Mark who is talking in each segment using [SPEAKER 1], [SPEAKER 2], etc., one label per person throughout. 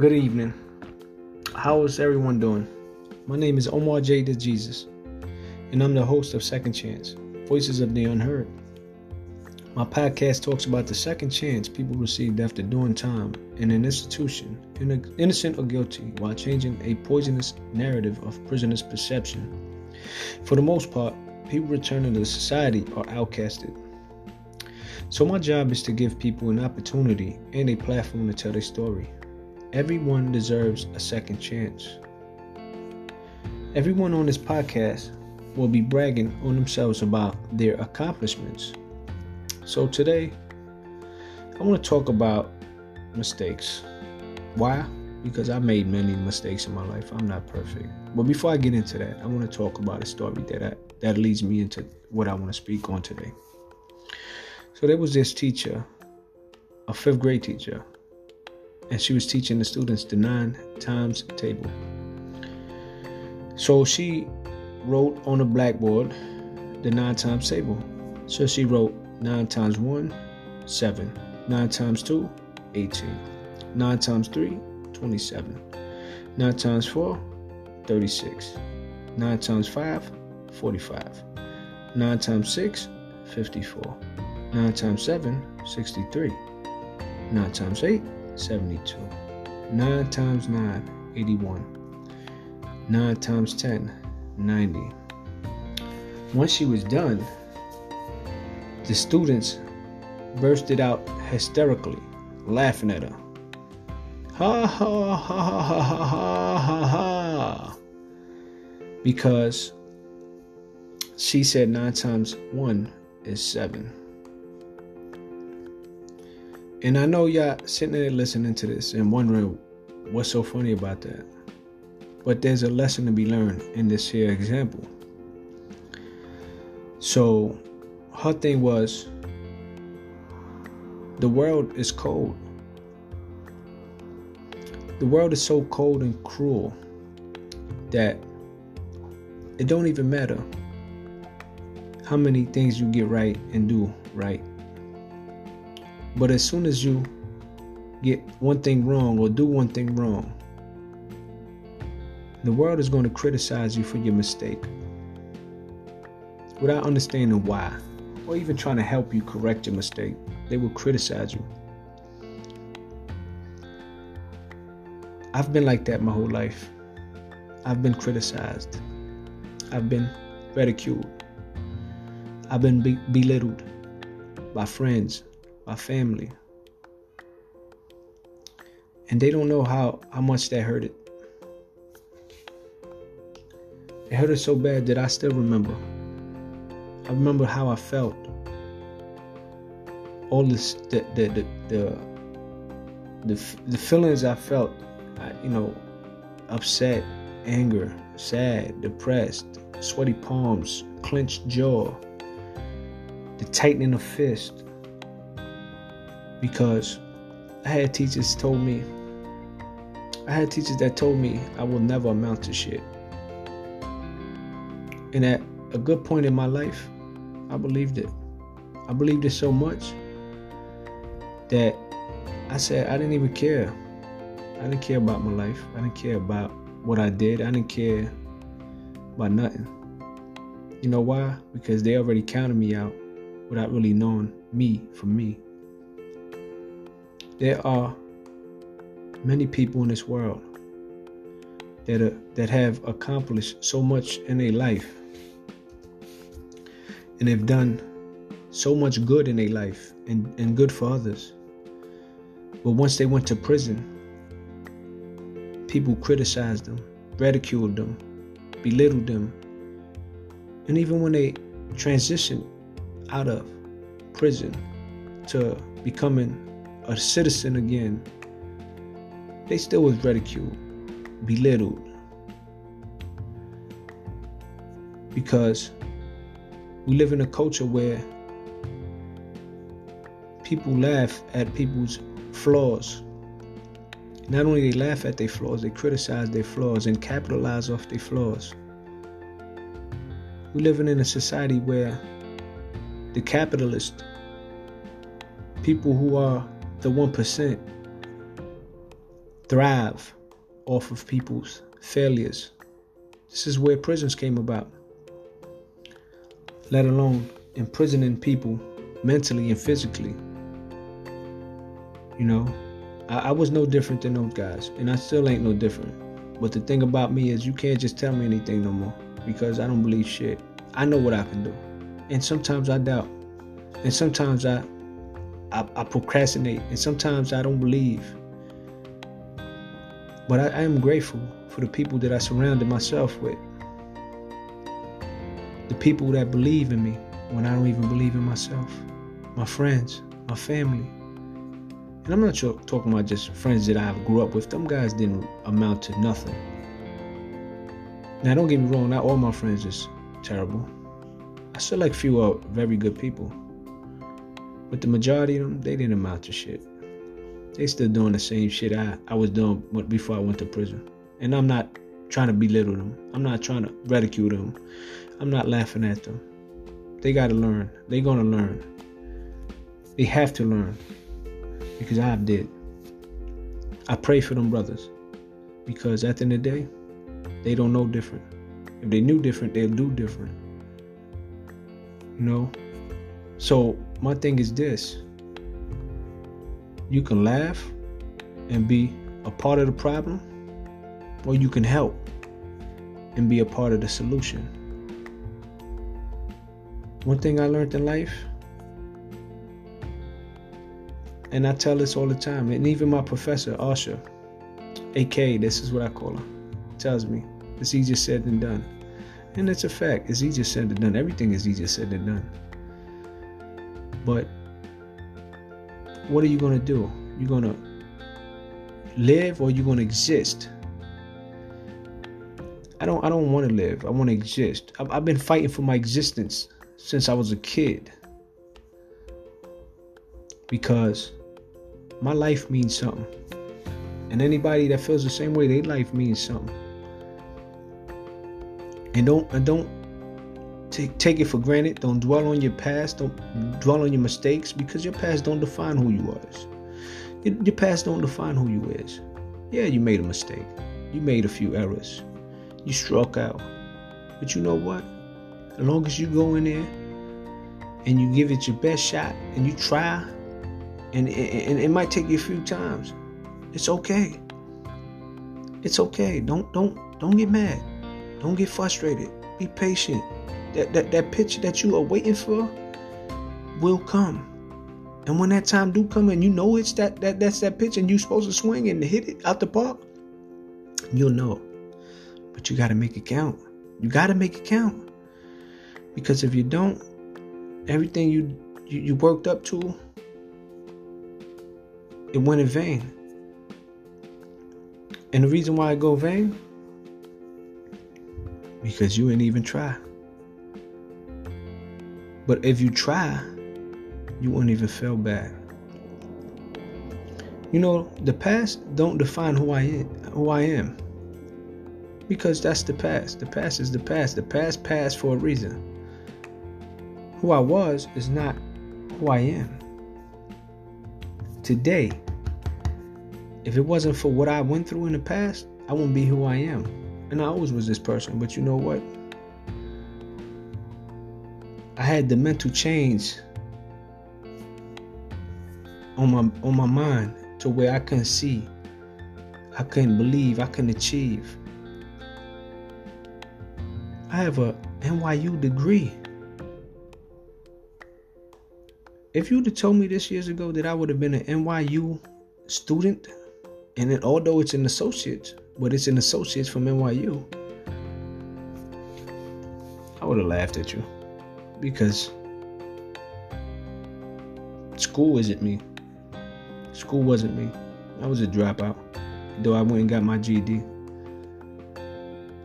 [SPEAKER 1] Good evening. How is everyone doing? My name is Omar J. De Jesus, and I'm the host of Second Chance Voices of the Unheard. My podcast talks about the second chance people received after doing time in an institution, innocent or guilty, while changing a poisonous narrative of prisoners' perception. For the most part, people returning to society are outcasted. So, my job is to give people an opportunity and a platform to tell their story. Everyone deserves a second chance. Everyone on this podcast will be bragging on themselves about their accomplishments so today, I want to talk about mistakes. Why? Because I made many mistakes in my life. I'm not perfect. But before I get into that, I want to talk about a story that I, that leads me into what I want to speak on today. So there was this teacher, a fifth grade teacher, and she was teaching the students the nine times table. So she wrote on a blackboard the nine times table. So she wrote 9 times 1, 7. 9 times 2, 18. 9 times 3, 27. 9 times 4, 36. 9 times 5, 45. 9 times 6, 54. 9 times 7, 63. 9 times 8, 72. 9 times 9, 81. 9 times 10, 90. Once she was done, the students bursted out hysterically, laughing at her. Ha ha ha ha ha ha ha ha. Because she said nine times one is seven. And I know y'all sitting there listening to this and wondering what's so funny about that. But there's a lesson to be learned in this here example. So her thing was the world is cold. The world is so cold and cruel that it don't even matter how many things you get right and do right. But as soon as you get one thing wrong or do one thing wrong, the world is going to criticize you for your mistake without understanding why or even trying to help you correct your mistake. They will criticize you. I've been like that my whole life. I've been criticized. I've been ridiculed. I've been be- belittled by friends, by family. And they don't know how, how much that hurted. It hurt so bad that I still remember. I remember how I felt. All this, the the the the, the, the feelings I felt, you know, upset, anger, sad, depressed, sweaty palms, clenched jaw, the tightening of fist. Because I had teachers told me, I had teachers that told me I will never amount to shit. And at a good point in my life, I believed it. I believed it so much that I said I didn't even care. I didn't care about my life. I didn't care about what I did. I didn't care about nothing. You know why? Because they already counted me out without really knowing me for me. There are many people in this world that are, that have accomplished so much in their life and they've done so much good in their life and, and good for others. But once they went to prison, people criticized them, ridiculed them, belittled them. And even when they transitioned out of prison to becoming a citizen again, they still was ridiculed, belittled. Because we live in a culture where people laugh at people's flaws. Not only they laugh at their flaws, they criticize their flaws and capitalize off their flaws. We living in a society where the capitalist, people who are the 1%, thrive off of people's failures. This is where prisons came about. Let alone imprisoning people mentally and physically. You know, I, I, was no different than those guys, and I still ain't no different. But the thing about me is, you can't just tell me anything no more because I don't believe shit. I know what I can do, and sometimes I doubt, and sometimes I, I, I procrastinate, and sometimes I don't believe. But I, I am grateful for the people that I surrounded myself with, the people that believe in me when I don't even believe in myself, my friends, my family and I'm not talking about just friends that I grew up with. Them guys didn't amount to nothing. Now, don't get me wrong, not all my friends is terrible. I still like few are very good people. But the majority of them, they didn't amount to shit. They still doing the same shit I, I was doing before I went to prison. And I'm not trying to belittle them. I'm not trying to ridicule them. I'm not laughing at them. They got to learn. They're going to learn. They have to learn because I did. I pray for them brothers because at the end of the day, they don't know different. If they knew different, they'll do different. You know? So my thing is this you can laugh and be a part of the problem, or you can help and be a part of the solution. One thing I learned in life and I tell this all the time. And even my professor, Asha, AK, this is what I call her, tells me it's easier said than done. And it's a fact. It's easier said than done. Everything is easier said than done. But what are you going to do? You're going to live or you're going to exist? I don't I don't want to live. I want to exist. I've, I've been fighting for my existence since I was a kid. Because my life means something. And anybody that feels the same way, their life means something. And don't and don't take take it for granted. Don't dwell on your past. Don't dwell on your mistakes because your past don't define who you was. Your, your past don't define who you is. Yeah, you made a mistake. You made a few errors. You struck out. But you know what? As long as you go in there and you give it your best shot and you try and, and it might take you a few times. It's okay. It's okay. Don't don't don't get mad. Don't get frustrated. Be patient. That that, that pitch that you are waiting for will come. And when that time do come and you know it's that that that's that pitch and you're supposed to swing and hit it out the park, you'll know. But you gotta make it count. You gotta make it count. Because if you don't, everything you you, you worked up to it went in vain. And the reason why I go vain, because you ain't even try. But if you try, you won't even feel bad. You know, the past don't define who I am, who I am. Because that's the past. The past is the past. The past passed for a reason. Who I was is not who I am today, if it wasn't for what I went through in the past, I wouldn't be who I am. And I always was this person. But you know what? Had the mental change on my on my mind to where I couldn't see. I couldn't believe, I couldn't achieve. I have a NYU degree. If you'd have told me this years ago that I would have been an NYU student, and then although it's an associate, but it's an associate from NYU, I would have laughed at you because school isn't me. School wasn't me. I was a dropout, though I went and got my GED.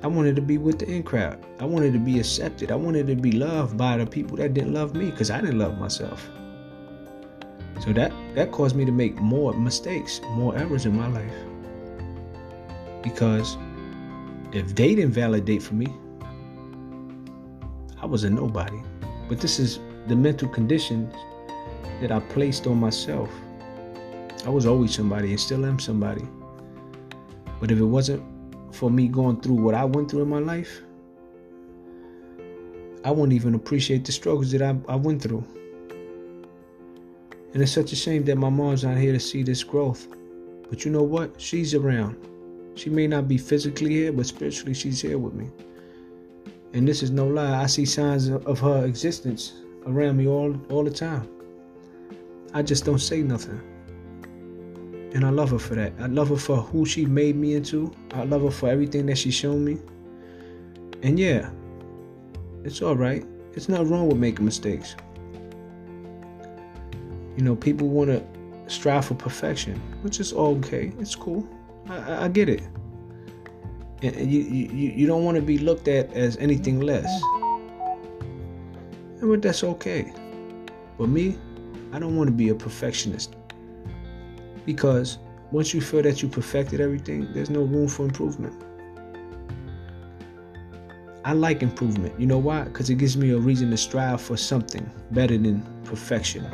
[SPEAKER 1] I wanted to be with the in crowd. I wanted to be accepted. I wanted to be loved by the people that didn't love me because I didn't love myself. So that that caused me to make more mistakes, more errors in my life. Because if they didn't validate for me, I was a nobody. But this is the mental conditions that I placed on myself. I was always somebody and still am somebody. But if it wasn't for me going through what I went through in my life, I wouldn't even appreciate the struggles that I, I went through. And it's such a shame that my mom's not here to see this growth. But you know what? She's around. She may not be physically here, but spiritually she's here with me. And this is no lie. I see signs of her existence around me all, all the time. I just don't say nothing. And I love her for that. I love her for who she made me into. I love her for everything that she's shown me. And yeah, it's all right. It's not wrong with making mistakes. You know, people want to strive for perfection, which is okay. It's cool. I, I get it. And you, you, you don't want to be looked at as anything less. But that's okay. But me, I don't want to be a perfectionist. Because once you feel that you perfected everything, there's no room for improvement. I like improvement. You know why? Because it gives me a reason to strive for something better than perfection.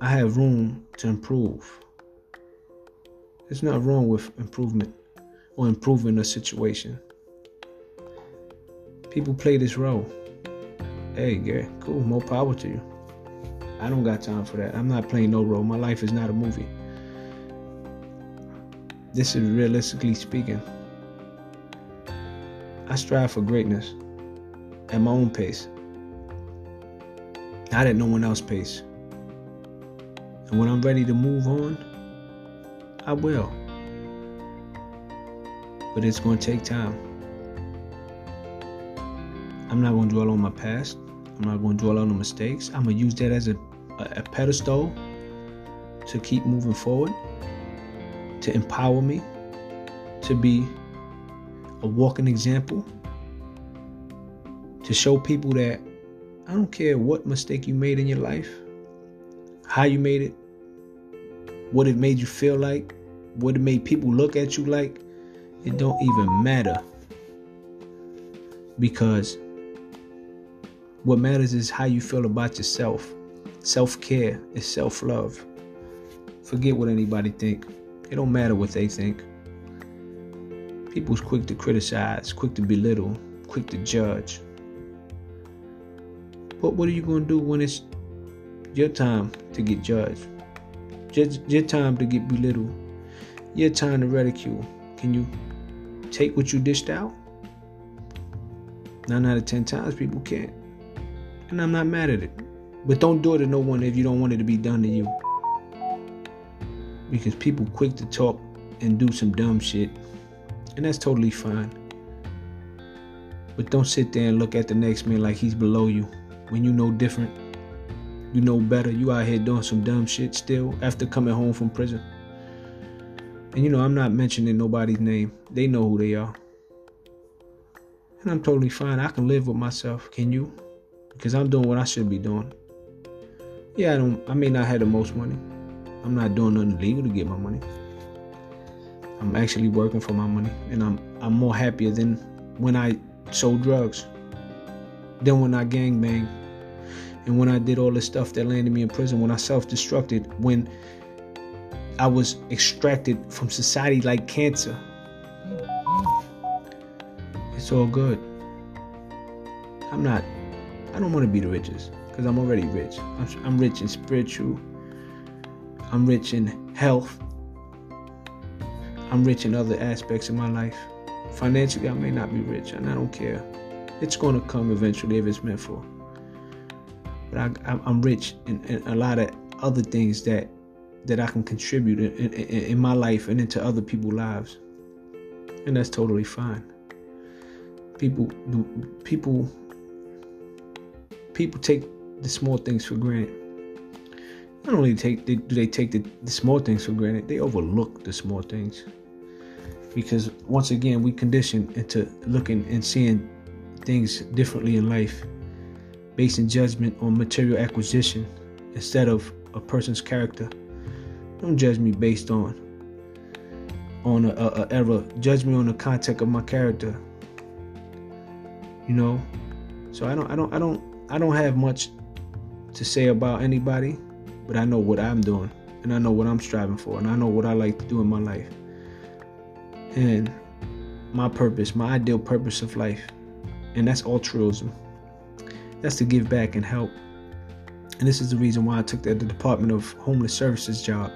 [SPEAKER 1] I have room to improve. There's nothing wrong with improvement or improving a situation. People play this role. Hey, Gary, cool, more power to you. I don't got time for that. I'm not playing no role. My life is not a movie. This is realistically speaking. I strive for greatness at my own pace, not at no one else's pace. And when I'm ready to move on, I will. But it's going to take time. I'm not going to dwell on my past. I'm not going to dwell on the mistakes. I'm going to use that as a, a pedestal to keep moving forward, to empower me, to be a walking example, to show people that I don't care what mistake you made in your life, how you made it, what it made you feel like, what it made people look at you like, it don't even matter. Because what matters is how you feel about yourself. Self-care is self-love. Forget what anybody think. It don't matter what they think. People's quick to criticize, quick to belittle, quick to judge. But what are you going to do when it's your time to get judged? Just your time to get belittled. Your time to ridicule. Can you take what you dished out? Nine out of ten times people can't. And I'm not mad at it. But don't do it to no one if you don't want it to be done to you. Because people quick to talk and do some dumb shit. And that's totally fine. But don't sit there and look at the next man like he's below you when you know different. You know better. You out here doing some dumb shit still after coming home from prison. And you know, I'm not mentioning nobody's name. They know who they are. And I'm totally fine. I can live with myself. Can you? Because I'm doing what I should be doing. Yeah, I don't I may not have the most money. I'm not doing nothing legal to get my money. I'm actually working for my money and I'm I'm more happier than when I sold drugs. Than when I gang banged and when I did all the stuff that landed me in prison, when I self destructed, when I was extracted from society like cancer. It's all good. I'm not, I don't want to be the richest because I'm already rich. I'm, I'm rich in spiritual, I'm rich in health, I'm rich in other aspects of my life. Financially, I may not be rich, and I don't care. It's going to come eventually if it's meant for but I, am rich in, in, a lot of other things that that I can contribute in, in, in my life and into other people's lives, and that's totally fine. People, people, people take the small things for granted. Not only take they, do they take the, the small things for granted, they overlook the small things because once again we condition into looking and seeing things differently in life basing judgment on material acquisition instead of a person's character. Don't judge me based on on a, a, a error. Judge me on the context of my character. You know, so I don't I don't I don't I don't have much to say about anybody, but I know what I'm doing and I know what I'm striving for and I know what I like to do in my life. And my purpose, my ideal purpose of life, and that's altruism. That's to give back and help. And this is the reason why I took that the Department of Homeless Services job.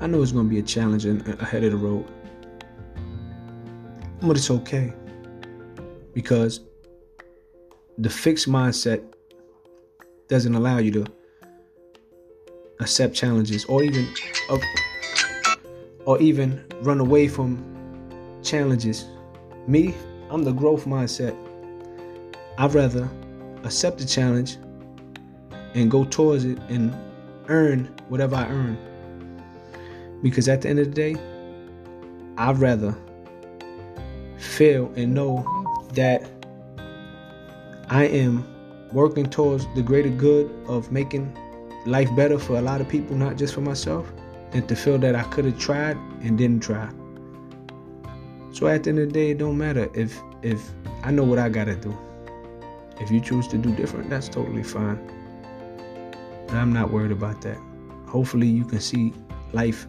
[SPEAKER 1] I know it's going to be a challenge ahead of the road, but it's okay because the fixed mindset doesn't allow you to accept challenges or even or even run away from challenges. Me, I'm the growth mindset. I'd rather accept the challenge and go towards it and earn whatever I earn. Because at the end of the day, I'd rather feel and know that I am working towards the greater good of making life better for a lot of people, not just for myself, than to feel that I could have tried and didn't try. So at the end of the day, it don't matter if if I know what I gotta do. If you choose to do different, that's totally fine. I'm not worried about that. Hopefully you can see life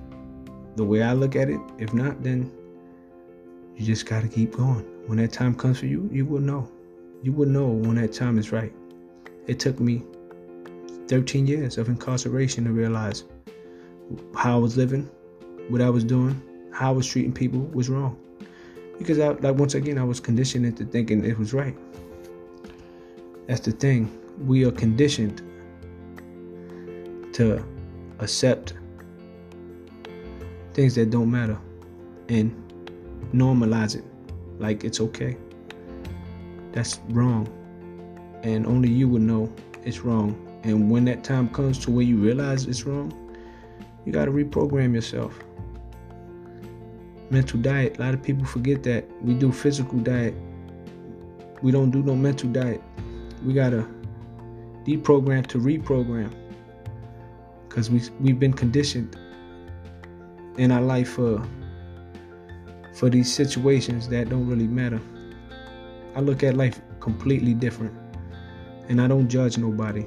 [SPEAKER 1] the way I look at it. If not, then you just gotta keep going. When that time comes for you, you will know. You will know when that time is right. It took me 13 years of incarceration to realize how I was living, what I was doing, how I was treating people was wrong. Because I, like once again, I was conditioned into thinking it was right. That's the thing. We are conditioned to accept things that don't matter and normalize it like it's okay. That's wrong. And only you would know it's wrong. And when that time comes to where you realize it's wrong, you got to reprogram yourself. Mental diet. A lot of people forget that. We do physical diet. We don't do no mental diet. We got to deprogram to reprogram. Because we, we've been conditioned in our life for, for these situations that don't really matter. I look at life completely different. And I don't judge nobody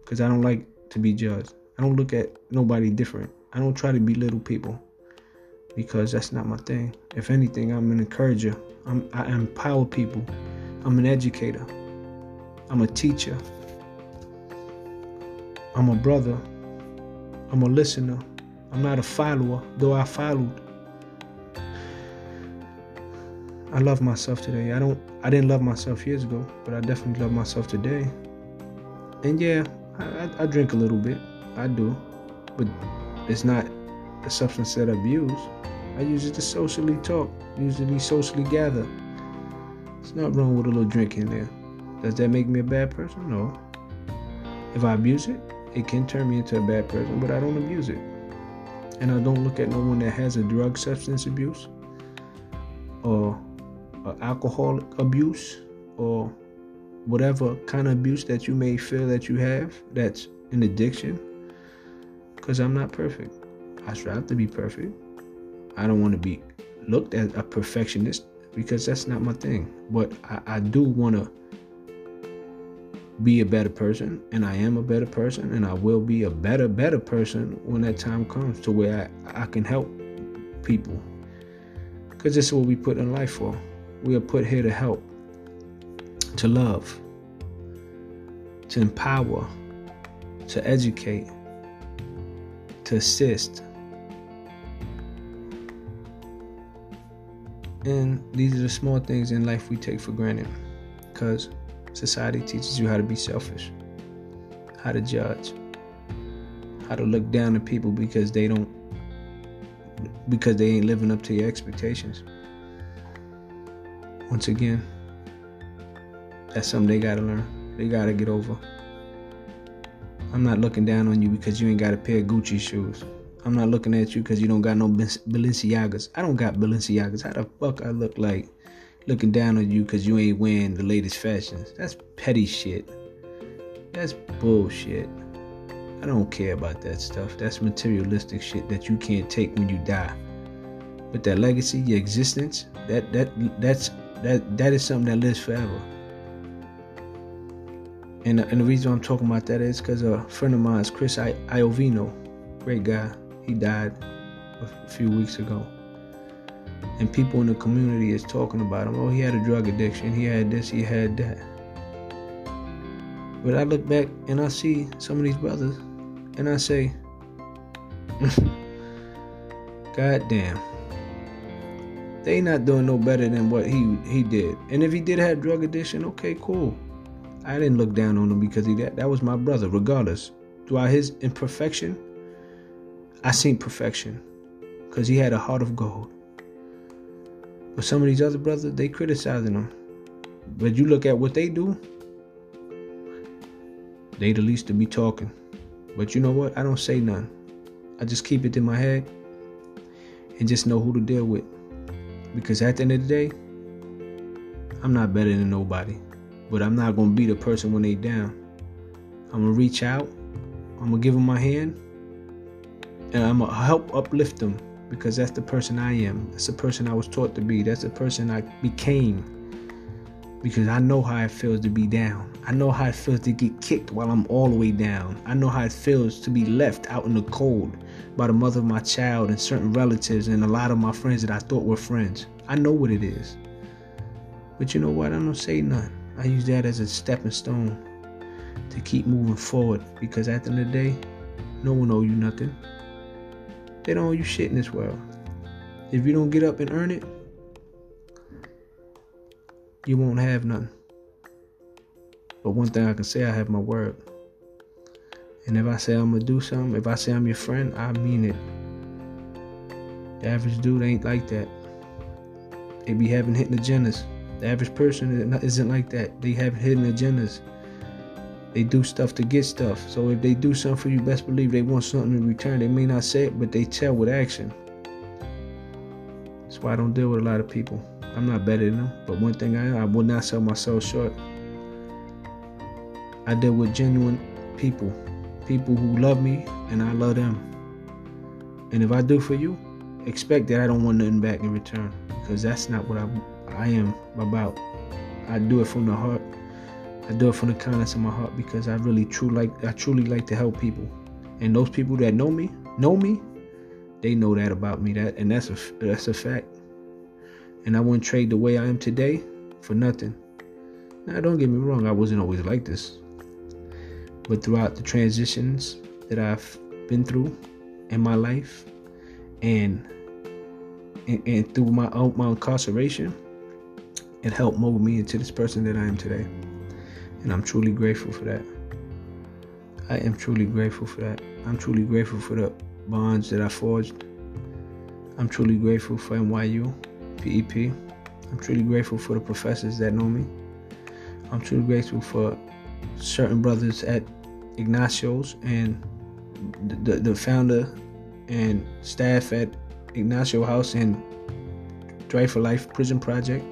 [SPEAKER 1] because I don't like to be judged. I don't look at nobody different. I don't try to belittle people because that's not my thing. If anything, I'm an encourager. I'm, I empower people. I'm an educator. I'm a teacher. I'm a brother. I'm a listener. I'm not a follower, though I followed. I love myself today. I don't I didn't love myself years ago, but I definitely love myself today. And yeah, I, I, I drink a little bit. I do, but it's not a substance that I abuse. I use it to socially talk, usually socially gather. It's not wrong with a little drink in there. Does that make me a bad person? No. If I abuse it, it can turn me into a bad person, but I don't abuse it. And I don't look at no one that has a drug substance abuse or alcohol abuse or whatever kind of abuse that you may feel that you have that's an addiction because I'm not perfect. I strive to be perfect. I don't want to be looked at a perfectionist because that's not my thing. But I, I do want to be a better person, and I am a better person, and I will be a better, better person when that time comes to where I, I can help people. Because this is what we put in life for. We are put here to help, to love, to empower, to educate, to assist. And these are the small things in life we take for granted because society teaches you how to be selfish, how to judge, how to look down at people because they don't because they ain't living up to your expectations. Once again, that's something they gotta learn. They gotta get over. I'm not looking down on you because you ain't got a pair of Gucci shoes. I'm not looking at you because you don't got no Balenciagas. I don't got Balenciagas. How the fuck I look like looking down on you because you ain't wearing the latest fashions? That's petty shit. That's bullshit. I don't care about that stuff. That's materialistic shit that you can't take when you die. But that legacy, your existence, that that that's that that is something that lives forever. And, and the reason I'm talking about that is because a friend of mine is Chris I- Iovino, great guy. He died a few weeks ago. And people in the community is talking about him. Oh, he had a drug addiction. He had this. He had that. But I look back and I see some of these brothers, and I say, God damn. They not doing no better than what he he did. And if he did have drug addiction, okay, cool. I didn't look down on him because he that that was my brother, regardless. Throughout his imperfection, I seen perfection. Because he had a heart of gold. But some of these other brothers, they criticizing them. But you look at what they do, they the least to be talking. But you know what? I don't say none. I just keep it in my head and just know who to deal with. Because at the end of the day, I'm not better than nobody. But I'm not gonna be the person when they down. I'm gonna reach out. I'm gonna give them my hand, and I'm gonna help uplift them because that's the person I am. That's the person I was taught to be. That's the person I became because I know how it feels to be down. I know how it feels to get kicked while I'm all the way down. I know how it feels to be left out in the cold by the mother of my child and certain relatives and a lot of my friends that I thought were friends. I know what it is. But you know what? I don't say nothing. I use that as a stepping stone to keep moving forward because at the end of the day, no one owe you nothing. They don't owe you shit in this world. If you don't get up and earn it, you won't have nothing. But one thing I can say, I have my word. And if I say I'm gonna do something, if I say I'm your friend, I mean it. The average dude ain't like that. They be having hidden agendas. The average person isn't like that. They have hidden agendas. They do stuff to get stuff. So if they do something for you, best believe they want something in return. They may not say it, but they tell with action. That's why I don't deal with a lot of people. I'm not better than them, but one thing I am, I will not sell myself short. I deal with genuine people, people who love me and I love them. And if I do for you, expect that I don't want nothing back in return because that's not what I, I am about. I do it from the heart. I do it from the kindness of my heart because I really truly like I truly like to help people. And those people that know me, know me, they know that about me. That and that's a that's a fact and I wouldn't trade the way I am today for nothing. Now, don't get me wrong, I wasn't always like this. But throughout the transitions that I've been through in my life and and, and through my my incarceration, it helped mold me into this person that I am today. And I'm truly grateful for that. I am truly grateful for that. I'm truly grateful for the bonds that I forged. I'm truly grateful for NYU. PEP. I'm truly grateful for the professors that know me. I'm truly grateful for certain brothers at Ignacio's and the, the, the founder and staff at Ignacio House and Drive for Life Prison Project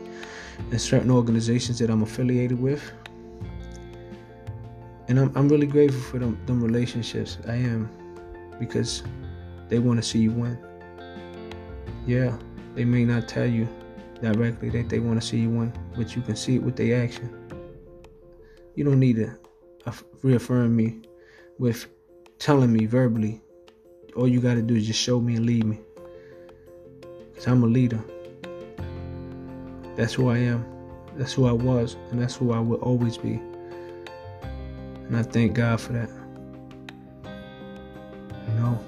[SPEAKER 1] and certain organizations that I'm affiliated with. And I'm, I'm really grateful for them, them relationships. I am because they want to see you win. Yeah, they may not tell you directly that they want to see you win, but you can see it with their action. You don't need to reaffirm me with telling me verbally. All you got to do is just show me and lead me. Because I'm a leader. That's who I am. That's who I was. And that's who I will always be. And I thank God for that. You know?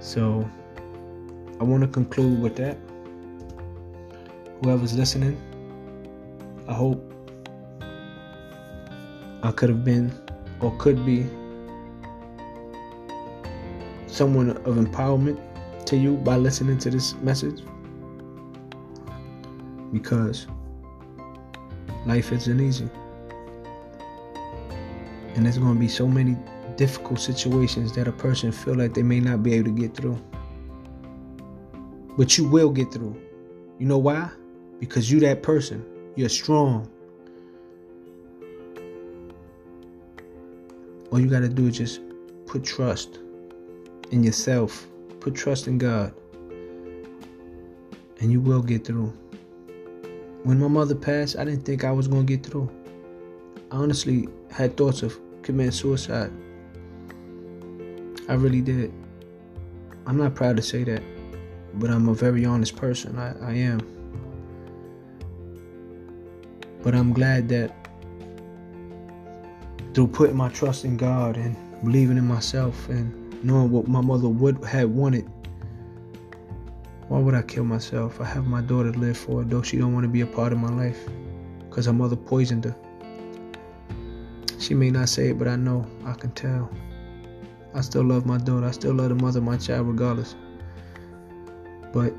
[SPEAKER 1] So. I want to conclude with that. Whoever's listening, I hope I could have been or could be someone of empowerment to you by listening to this message. Because life isn't easy. And there's going to be so many difficult situations that a person feel like they may not be able to get through. But you will get through. You know why? Because you that person. You're strong. All you got to do is just put trust in yourself. Put trust in God. And you will get through. When my mother passed, I didn't think I was going to get through. I honestly had thoughts of committing suicide. I really did. I'm not proud to say that. but I'm a very honest person. I, I am. But I'm glad that through putting my trust in God and believing in myself and knowing what my mother would have wanted, why would I kill myself? I have my daughter to live for, though she don't want to be a part of my life, because her mother poisoned her. She may not say it, but I know. I can tell. I still love my daughter. I still love the mother of my child, regardless. But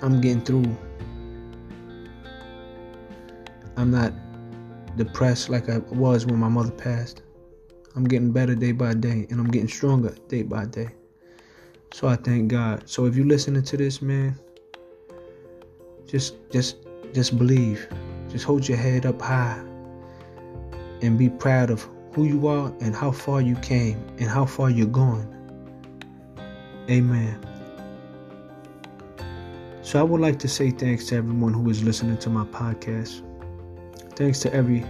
[SPEAKER 1] I'm getting through. I'm not depressed like I was when my mother passed. I'm getting better day by day, and I'm getting stronger day by day. So I thank God. So if you're listening to this, man, just just just believe. Just hold your head up high and be proud of who you are and how far you came and how far you're going. Amen. So I would like to say thanks to everyone who is listening to my podcast. Thanks to every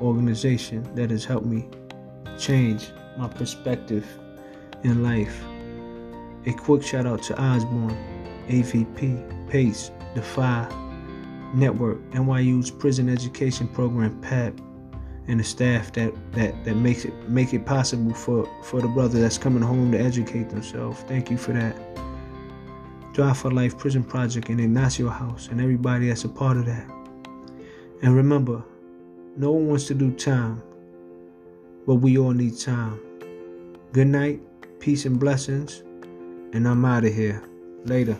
[SPEAKER 1] organization that has helped me change my perspective in life. A quick shout out to Osborne, AVP, PACE, Defy, Network, NYU's Prison Education Program, PAP, and the staff that, that, that makes it make it possible for, for the brother that's coming home to educate themselves. Thank you for that. Drive for Life Prison Project and Ignacio House and everybody that's a part of that. And remember, no one wants to do time, but we all need time. Good night, peace and blessings, and I'm out of here. Later.